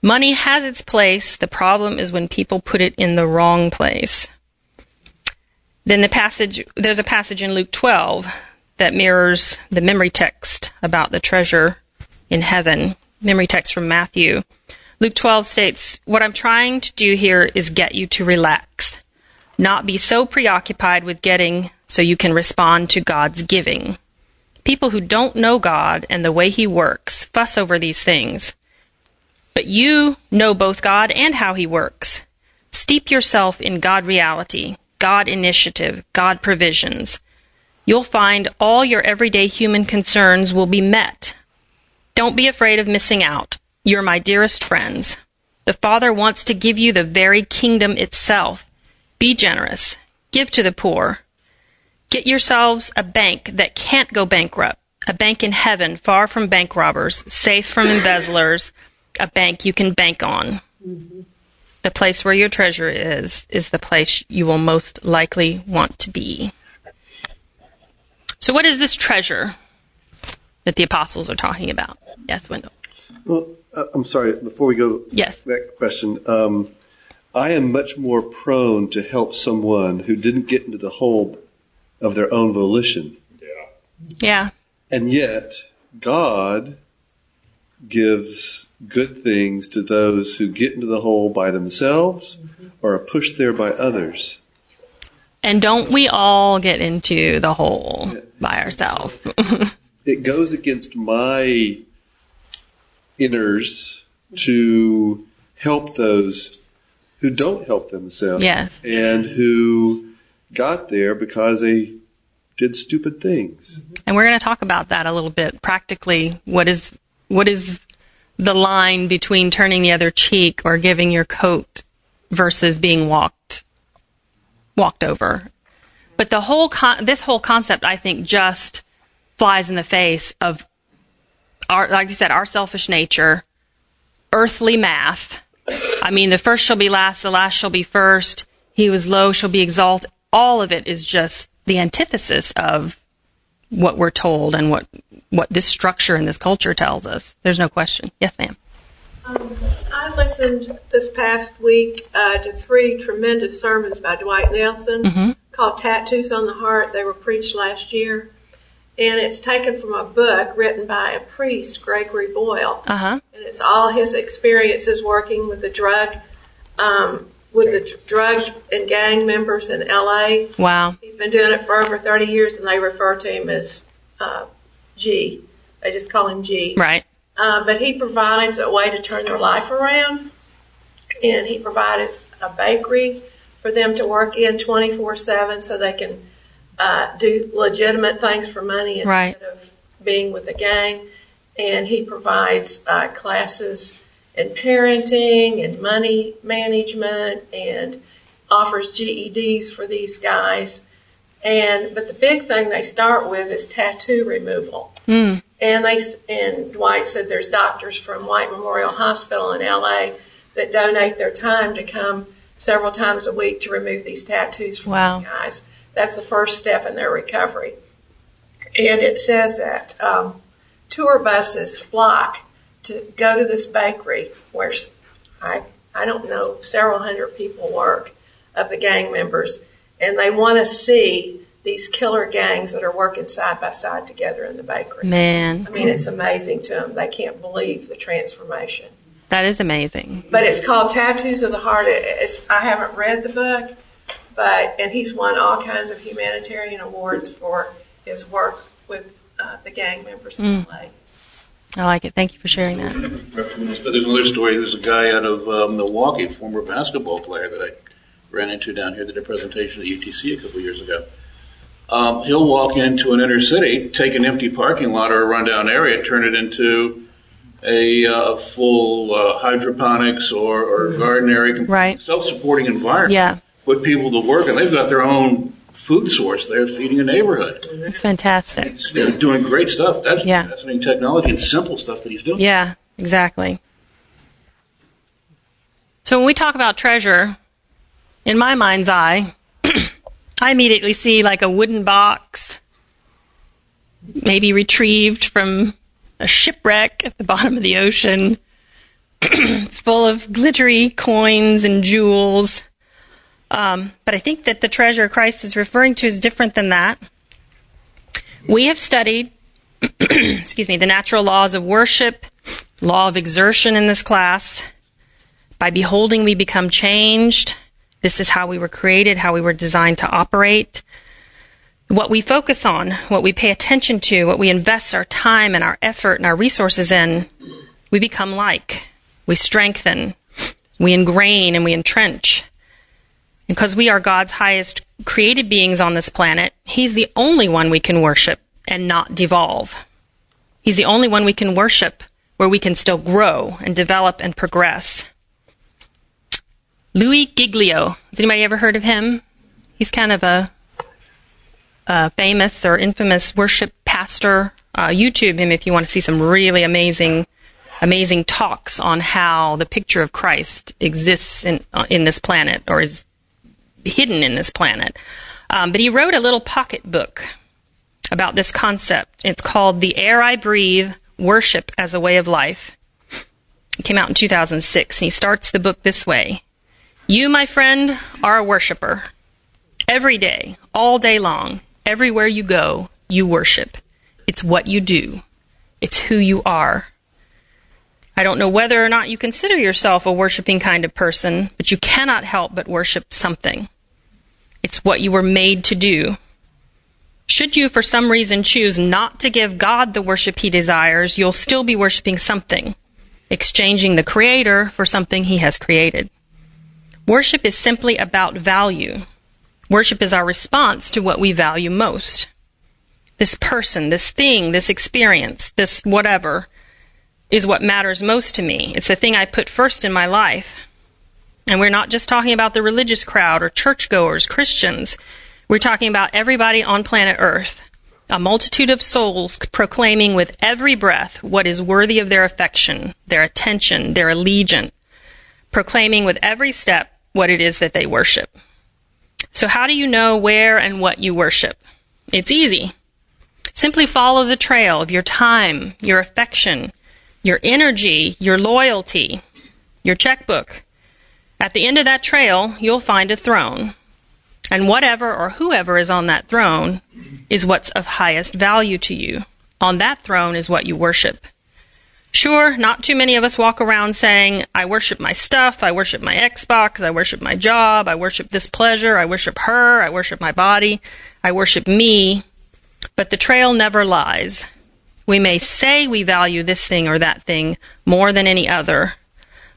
Money has its place. The problem is when people put it in the wrong place. Then the passage, there's a passage in Luke 12 that mirrors the memory text about the treasure in heaven. Memory text from Matthew. Luke 12 states, What I'm trying to do here is get you to relax, not be so preoccupied with getting so you can respond to God's giving. People who don't know God and the way He works fuss over these things. But you know both God and how He works. Steep yourself in God reality, God initiative, God provisions. You'll find all your everyday human concerns will be met. Don't be afraid of missing out. You're my dearest friends. The Father wants to give you the very kingdom itself. Be generous. Give to the poor. Get yourselves a bank that can't go bankrupt. A bank in heaven, far from bank robbers, safe from embezzlers, a bank you can bank on. Mm-hmm. The place where your treasure is, is the place you will most likely want to be. So, what is this treasure that the apostles are talking about? Yes, Wendell. Well, uh, I'm sorry, before we go yes. that question, um, I am much more prone to help someone who didn't get into the hole of their own volition. Yeah. Yeah. And yet, God gives good things to those who get into the hole by themselves mm-hmm. or are pushed there by others. And don't we all get into the hole yeah. by ourselves? it goes against my inners to help those who don't help themselves yes. and who got there because they did stupid things. Mm-hmm. And we're going to talk about that a little bit practically. What is what is the line between turning the other cheek or giving your coat versus being walked walked over. But the whole con- this whole concept I think just flies in the face of our like you said our selfish nature, earthly math. I mean the first shall be last, the last shall be first. He was low shall be exalted. All of it is just the antithesis of what we're told and what what this structure and this culture tells us. There's no question. Yes, ma'am. Um, I listened this past week uh, to three tremendous sermons by Dwight Nelson mm-hmm. called Tattoos on the Heart. They were preached last year. And it's taken from a book written by a priest, Gregory Boyle. Uh-huh. And it's all his experiences working with the drug um, with the drug and gang members in LA. Wow. He's been doing it for over 30 years, and they refer to him as uh, G. They just call him G. Right. Uh, but he provides a way to turn their life around, and he provides a bakery for them to work in 24 7 so they can uh, do legitimate things for money instead Right. of being with a gang. And he provides uh, classes in parenting and money management and offers GEDs for these guys. And but the big thing they start with is tattoo removal. Mm. And they and Dwight said there's doctors from White Memorial Hospital in LA that donate their time to come several times a week to remove these tattoos from Wow. these guys. That's the first step in their recovery. And it says that um, tour buses flock to go to this bakery where I, I don't know several hundred people work of the gang members, and they want to see these killer gangs that are working side by side together in the bakery. Man. I mean, it's amazing to them. They can't believe the transformation. That is amazing. But it's called Tattoos of the Heart. It's, I haven't read the book, but and he's won all kinds of humanitarian awards for his work with uh, the gang members in Mm. LA. I like it. Thank you for sharing that. There's another story. There's a guy out of uh, Milwaukee, former basketball player that I ran into down here that did a presentation at UTC a couple years ago. Um, he'll walk into an inner city, take an empty parking lot or a rundown area, turn it into a uh, full uh, hydroponics or, or garden area, Right. self-supporting environment. Yeah. Put people to work, and they've got their own food source there, feeding a neighborhood. It's fantastic. They're doing great stuff. That's Yeah. fascinating technology and simple stuff that he's doing. Yeah, exactly. So when we talk about treasure, in my mind's eye, I immediately see like a wooden box, maybe retrieved from a shipwreck at the bottom of the ocean. it's full of glittery coins and jewels. Um, but I think that the treasure Christ is referring to is different than that. We have studied excuse me, the natural laws of worship, law of exertion in this class. By beholding, we become changed. This is how we were created, how we were designed to operate. What we focus on, what we pay attention to, what we invest our time and our effort and our resources in, we become like. We strengthen, we ingrain, and we entrench. Because we are God's highest created beings on this planet, He's the only one we can worship and not devolve. He's the only one we can worship where we can still grow and develop and progress. Louis Giglio. Has anybody ever heard of him? He's kind of a, a famous or infamous worship pastor. Uh, YouTube him if you want to see some really amazing, amazing talks on how the picture of Christ exists in uh, in this planet or is hidden in this planet. Um, but he wrote a little pocket book about this concept. It's called The Air I Breathe Worship as a Way of Life. It came out in 2006, and he starts the book this way You, my friend, are a worshiper. Every day, all day long, everywhere you go, you worship. It's what you do, it's who you are. I don't know whether or not you consider yourself a worshiping kind of person, but you cannot help but worship something. It's what you were made to do. Should you, for some reason, choose not to give God the worship he desires, you'll still be worshiping something, exchanging the Creator for something he has created. Worship is simply about value. Worship is our response to what we value most. This person, this thing, this experience, this whatever is what matters most to me. It's the thing I put first in my life. And we're not just talking about the religious crowd or churchgoers, Christians. We're talking about everybody on planet Earth. A multitude of souls proclaiming with every breath what is worthy of their affection, their attention, their allegiance. Proclaiming with every step what it is that they worship. So how do you know where and what you worship? It's easy. Simply follow the trail of your time, your affection, your energy, your loyalty, your checkbook. At the end of that trail, you'll find a throne. And whatever or whoever is on that throne is what's of highest value to you. On that throne is what you worship. Sure, not too many of us walk around saying, I worship my stuff, I worship my Xbox, I worship my job, I worship this pleasure, I worship her, I worship my body, I worship me. But the trail never lies. We may say we value this thing or that thing more than any other,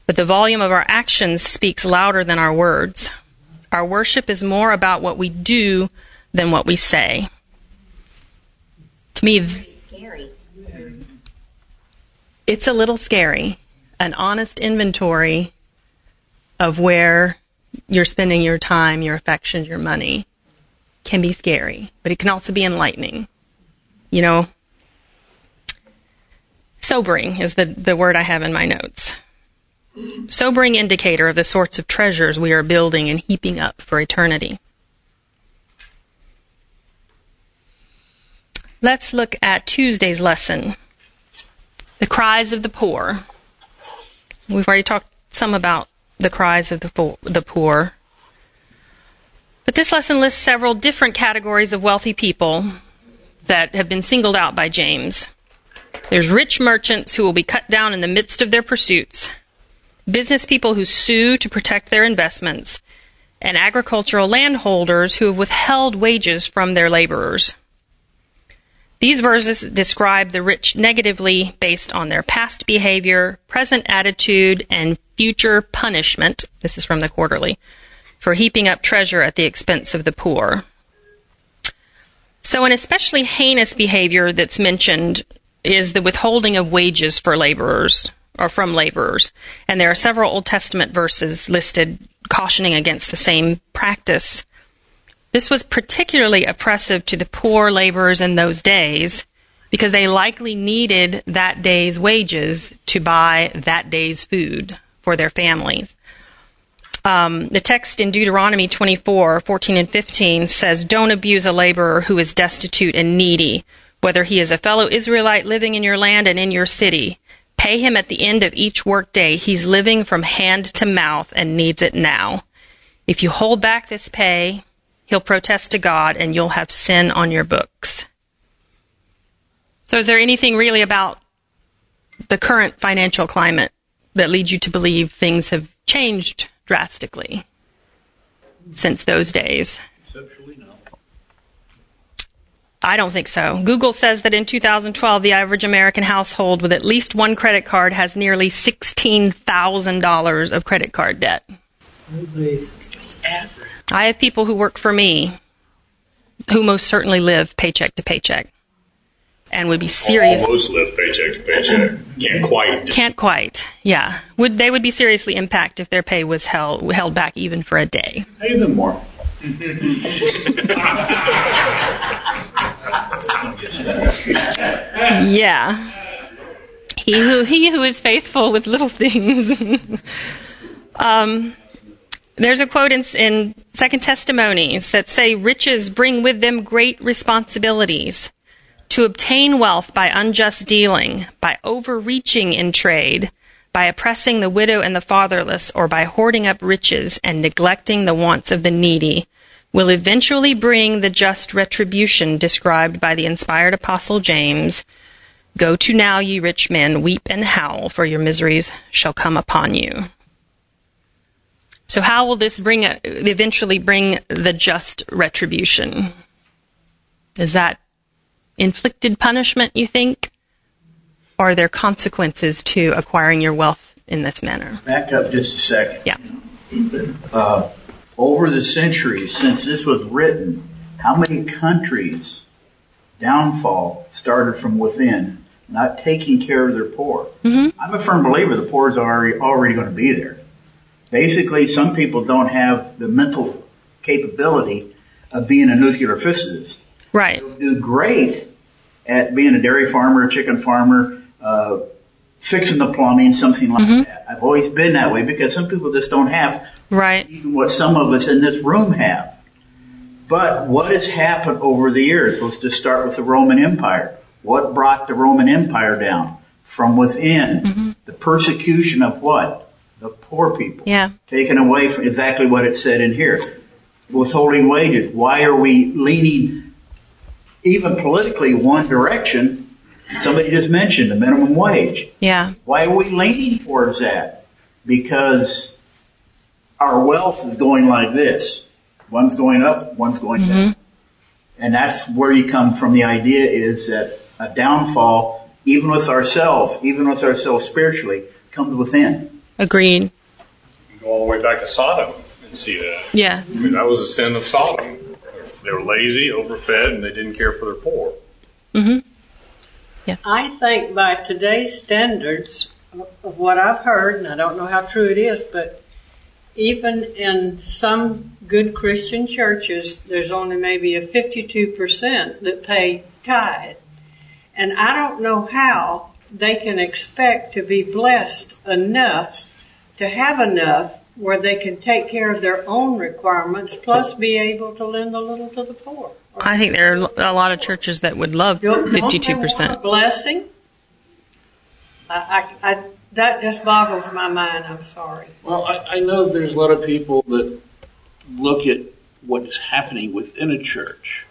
but the volume of our actions speaks louder than our words. Our worship is more about what we do than what we say. To me, it's a little scary. An honest inventory of where you're spending your time, your affection, your money can be scary, but it can also be enlightening. You know, sobering is the, the word I have in my notes. Sobering indicator of the sorts of treasures we are building and heaping up for eternity. Let's look at Tuesday's lesson the cries of the poor. We've already talked some about the cries of the, the poor. But this lesson lists several different categories of wealthy people that have been singled out by James. There's rich merchants who will be cut down in the midst of their pursuits, business people who sue to protect their investments, and agricultural landholders who have withheld wages from their laborers. These verses describe the rich negatively based on their past behavior, present attitude, and future punishment. This is from the quarterly for heaping up treasure at the expense of the poor. So, an especially heinous behavior that's mentioned is the withholding of wages for laborers or from laborers. And there are several Old Testament verses listed cautioning against the same practice. This was particularly oppressive to the poor laborers in those days because they likely needed that day's wages to buy that day's food for their families. Um, the text in Deuteronomy 24, 14 and 15 says, Don't abuse a laborer who is destitute and needy, whether he is a fellow Israelite living in your land and in your city. Pay him at the end of each workday. He's living from hand to mouth and needs it now. If you hold back this pay, he'll protest to God and you'll have sin on your books. So is there anything really about the current financial climate that leads you to believe things have changed drastically since those days? I don't think so. Google says that in 2012, the average American household with at least one credit card has nearly $16,000 of credit card debt. I have people who work for me who most certainly live paycheck to paycheck and would be serious. Almost live paycheck to paycheck. Can't quite. Can't quite. Yeah. Would they would be seriously impacted if their pay was held held back even for a day. Even more. yeah. He who he who is faithful with little things. um, there's a quote in, in Second Testimonies that say riches bring with them great responsibilities. To obtain wealth by unjust dealing, by overreaching in trade, by oppressing the widow and the fatherless, or by hoarding up riches and neglecting the wants of the needy, will eventually bring the just retribution described by the inspired apostle James. Go to now, ye rich men, weep and howl, for your miseries shall come upon you. So how will this bring a, eventually bring the just retribution? Is that inflicted punishment, you think? Or are there consequences to acquiring your wealth in this manner? Back up just a second. Yeah. Uh, over the centuries since this was written, how many countries' downfall started from within, not taking care of their poor? Mm-hmm. I'm a firm believer the poor is already, already going to be there. Basically, some people don't have the mental capability of being a nuclear physicist. Right. They'll do great at being a dairy farmer, a chicken farmer, uh, fixing the plumbing, something like Mm-hmm. that. I've always been that way because some people just don't have right. even what some of us in this room have. But what has happened over the years? Let's just start with the Roman Empire. What brought the Roman Empire down? From within. Mm-hmm. The persecution of what? The poor people. Yeah. Taken away from exactly what it said in here. Withholding wages. Why are we leaning even politically one direction? Somebody just mentioned the minimum wage. Yeah. Why are we leaning towards that? Because our wealth is going like this. One's going up, one's going down. And that's where you come from. The idea is that a downfall even with ourselves, even with ourselves spiritually, comes within. Agreed. You go all the way back to Sodom and see that. Yeah. I mean, that was the sin of Sodom. They were lazy, overfed, and they didn't care for their poor. Mm-hmm. Yeah. I think by today's standards, of what I've heard, and I don't know how true it is, but even in some good Christian churches, there's only maybe a 52% that pay tithe. And I don't know how they can expect to be blessed enough to have enough where they can take care of their own requirements plus be able to lend a little to the poor. I think there are a lot of churches that would love Don't- don't they want a 52%. blessing? I, I, I, that just boggles my mind. I'm sorry. Well, I, I know there's a lot of people that look at what is happening within a church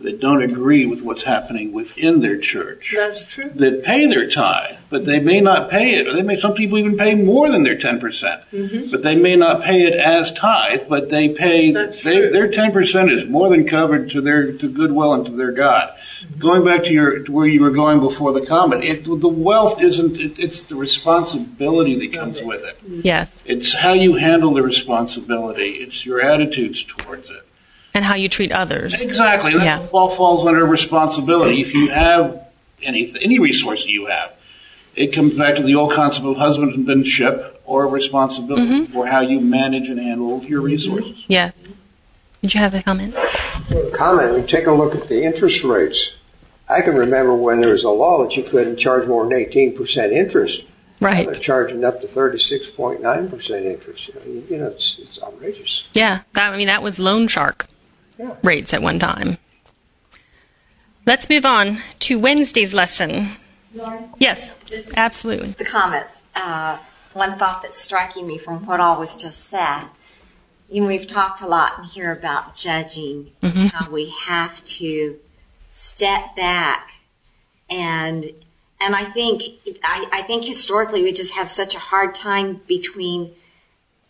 that don't agree with what's happening within their church. That's true. That pay their tithe, but they may not pay it. Or they may. Some people even pay more than their ten percent, Mhm. but they may not pay it as tithe. But they pay. They, their ten percent is more than covered to their to goodwill and to their God. Going back to your to where you were going before the comment, it, the wealth isn't. It, it's the responsibility that comes with it. Yes. It's how you handle the responsibility. It's your attitudes towards it. And how you treat others. Exactly. That Yeah. all falls under responsibility. If you have any any resource that you have, it comes back to the old concept of husbandmanship or responsibility Mm-hmm. for how you manage and handle your resources. Yes. Did you have a comment? comment, we take a look at the interest rates. I can remember when there was a law that you couldn't charge more than 18% interest. Right. They're charging up to 36.9% interest. You know, you, you know it's, it's outrageous. Yeah, that, I mean that was loan shark rates at one time. Let's move on to Wednesday's lesson. Yes, absolutely. The comments. Uh, one thought that's striking me from what all was just said. You know, we've talked a lot in here about judging, Mhm. how we have to step back and and I think I, I think historically we just have such a hard time between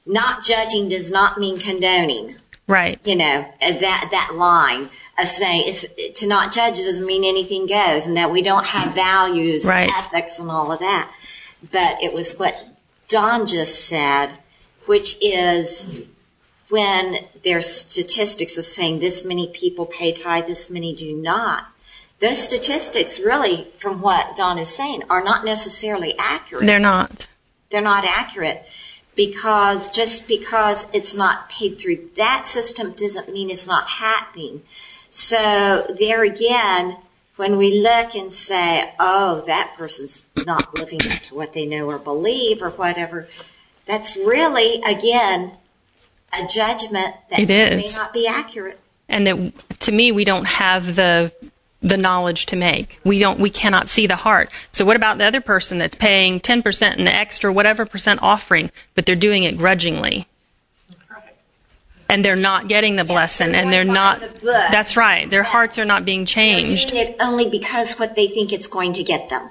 not judging does not mean condoning. Right. You know that that line of saying it's to not judge doesn't mean anything goes, and that we don't have values, Right. ethics, and all of that. But it was what Don just said, which is when there's statistics of saying this many people pay tithe, this many do not. Those statistics, really, from what Don is saying, are not necessarily accurate They're not. they're not accurate because just because it's not paid through that system doesn't mean it's not happening. So there again, when we look and say, oh, that person's not living up to what they know or believe or whatever, that's really, again, a judgment that It may not be accurate. and that to me we don't have the the knowledge to make. We don't we cannot see the heart. So what about the other person that's paying 10% and the extra whatever percent offering but they're doing it grudgingly? And they're not getting the blessing and they're not book. that's right. Their hearts are not being They're changed. doing it only because what they think it's going to get them.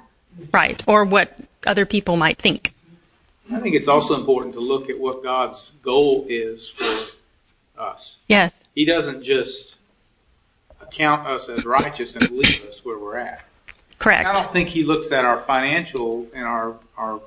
right. Or what other people might think. I think it's also important to look at what God's goal is for us. yes. He doesn't just count us as righteous and leave us where we're at. correct I don't think He looks at our financial and our our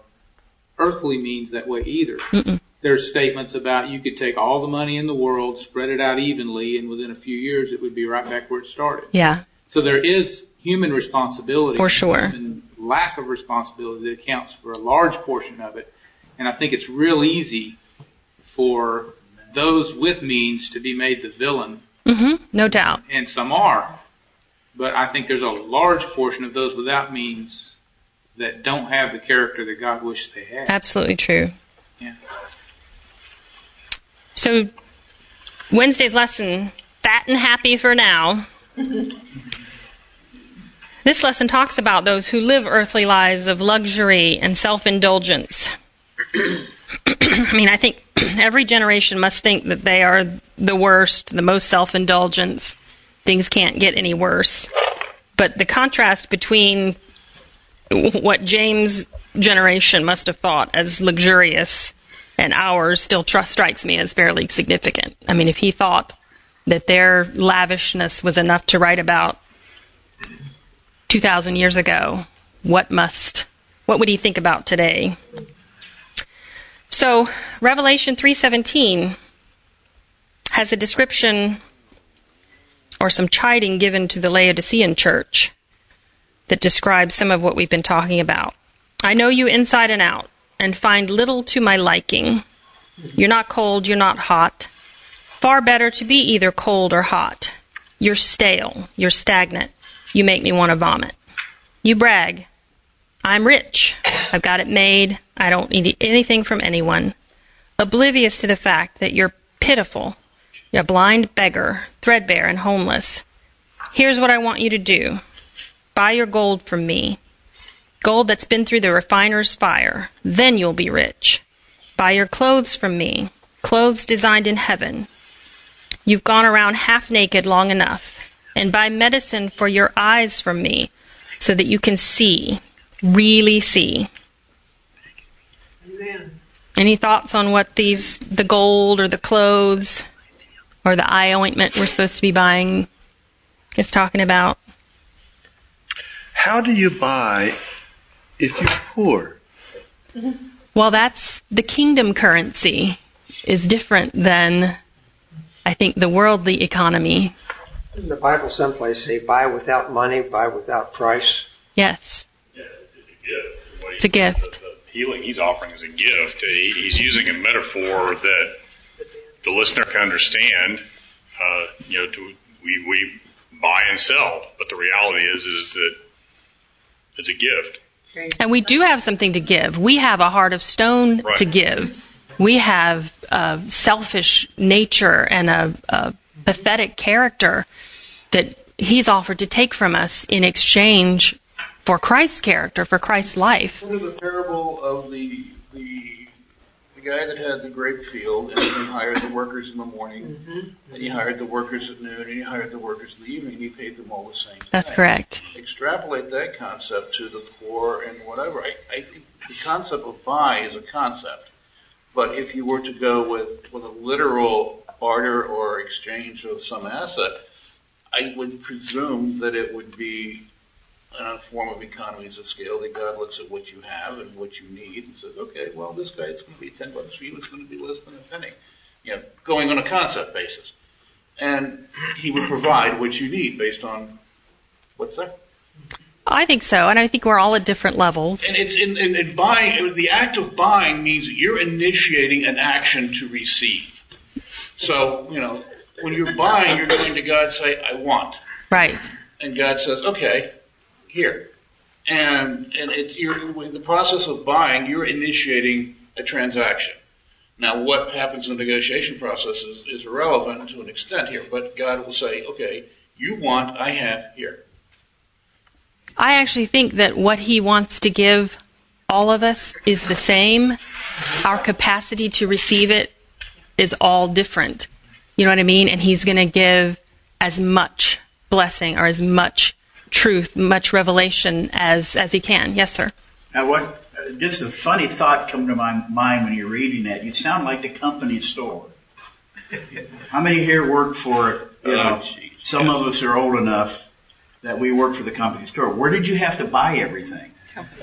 earthly means that way either. Mm-mm. There's statements about you could take all the money in the world, spread it out evenly, and within a few years it would be right back where it started. yeah So there is human responsibility. For sure. And lack of responsibility that accounts for a large portion of it. And I think it's real easy for those with means to be made the villain, hmm no doubt and some are. But I think there's a large portion of those without means that don't have the character that God wishes they had. Absolutely true. Yeah. So, Wednesday's lesson, fat and happy for now. This lesson talks about those who live earthly lives of luxury and self indulgence. I mean, I think every generation must think that they are the worst, the most self indulgence. Things can't get any worse. But the contrast between what James' generation must have thought as luxurious and ours still tr- strikes me as fairly significant. I mean, if he thought that their lavishness was enough to write about 2,000 years ago, what must, what would he think about today? So, Revelation 3:17 has a description or some chiding given to the Laodicean church that describes some of what we've been talking about. I know you inside and out and find little to my liking. You're not cold, you're not hot. Far better to be either cold or hot. You're stale, you're stagnant. You make me want to vomit. You brag. I'm rich. I've got it made. I don't need anything from anyone. Oblivious to the fact that you're pitiful. You're a blind beggar, threadbare, and homeless. Here's what I want you to do buy your gold from me. Gold that's been through the refiner's fire. Then you'll be rich. Buy your clothes from me. Clothes designed in heaven. You've gone around half naked long enough. And buy medicine for your eyes from me so that you can see, really see. Amen. Any thoughts on what these, the gold or the clothes or the eye ointment we're supposed to be buying is talking about? How do you buy if you're poor? Well, that's the kingdom currency is different than I think the worldly economy. In the Bible, someplace say, "Buy without money, buy without price." Yes, Yeah, it's, it's a gift. The way it's a gift. the healing he's offering is a gift. He, he's using a metaphor that the listener can understand. Uh, you know, to, we we buy and sell, but the reality is is that it's a gift. And we do have something to give. We have a heart of stone Right. to give. We have a selfish nature and a, a pathetic character that He's offered to take from us in exchange for Christ's character, for Christ's life. Remember the parable of the the the guy that had the grape field and he hired the workers in the morning, mm-hmm. and he hired the workers at noon, and he hired the workers in the evening. and He paid them all the same. That's thing. correct. Extrapolate that concept to the poor and whatever. I, I think the concept of buy is a concept, but if you were to go with with a literal barter or exchange of some asset, I would presume that it would be a form of economies of scale that God looks at what you have and what you need and says, okay, well, this guy, it's going to be 10 bucks for you, it's going to be less than a penny. You know, going on a concept basis. And he would provide what you need based on what's there. I think so, and I think we're all at different levels. And it's in, in, in buying, the act of buying means you're initiating an action to receive. So, you know, when you're buying, you're going to God and say, I want. Right. And God says, okay, here. And and it's you're with the process of buying, you're initiating a transaction. Now, what happens in the negotiation process is, is irrelevant to an extent here, but God will say, okay, you want, I have here. I actually think that what he wants to give all of us is the same. Our capacity to receive it is all different. You know what I mean? And he's going to give as much blessing or as much truth, much revelation as as he can. Yes, sir. Now, what? uh, Just a funny thought come to my mind when you're reading that. You sound like the company store. How many here work for? You know, some of us are old enough that we work for the company store. Where did you have to buy everything?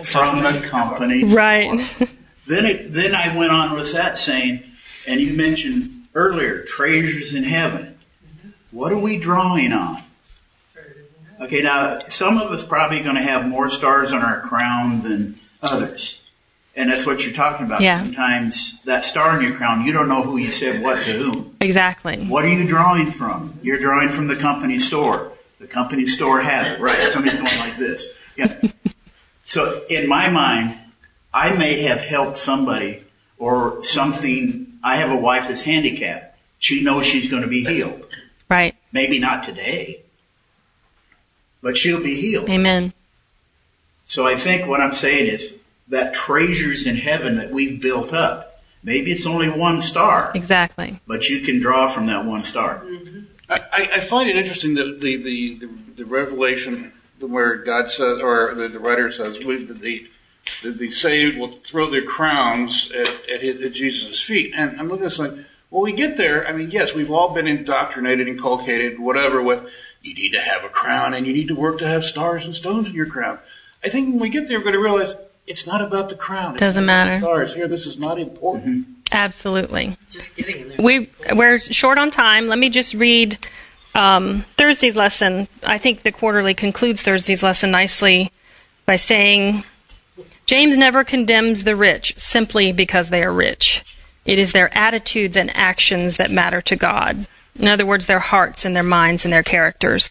From the company. Right. Then it, then I went on with that saying, and you mentioned earlier treasures in heaven. What are we drawing on? Okay, now some of us probably going to have more stars on our crown than others, and that's what you're talking about. Yeah. Sometimes that star in your crown, you don't know who you said what to whom. Exactly. What are you drawing from? You're drawing from the company store. The company store has it, right? Somebody's going like this. Yeah. So in my mind, I may have helped somebody or something. I have a wife that's handicapped. She knows she's going to be healed. Right. Maybe not today, but she'll be healed. Amen. So I think what I'm saying is that treasures in heaven that we've built up. Maybe it's only one star, Exactly. but you can draw from that one star. Mm-hmm. I, I- I find it interesting that the, the, the, the revelation where God says, or the, the writer says, we, the, the, the, the saved will throw their crowns at, at, his, at Jesus' feet. And I'm looking at this like, well, we get there. I mean, yes, we've all been indoctrinated, inculcated, whatever, with you need to have a crown and you need to work to have stars and stones in your crown. I think when we get there, we're going to realize it's not about the crown. It's Doesn't not about matter. the Stars here. This is not important. Absolutely. Just getting in there. We we're short on time. Let me just read um, Thursday's lesson. I think the quarterly concludes Thursday's lesson nicely by saying James never condemns the rich simply because they are rich. It is their attitudes and actions that matter to God. In other words, their hearts and their minds and their characters.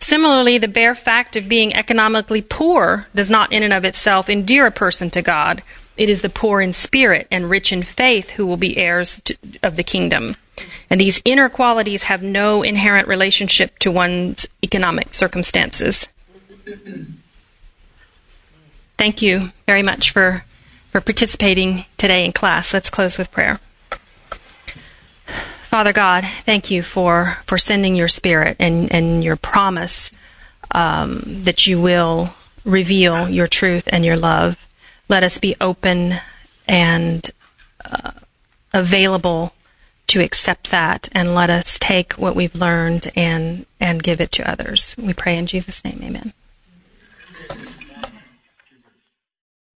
Similarly, the bare fact of being economically poor does not in and of itself endear a person to God. It is the poor in spirit and rich in faith who will be heirs to, of the kingdom. And these inner qualities have no inherent relationship to one's economic circumstances. Thank you very much for, for participating today in class. Let's close with prayer. Father God, thank you for, for sending your spirit and, and your promise um, that you will reveal your truth and your love. Let us be open and uh, available to accept that, and let us take what we've learned and, and give it to others. We pray in Jesus' name, amen.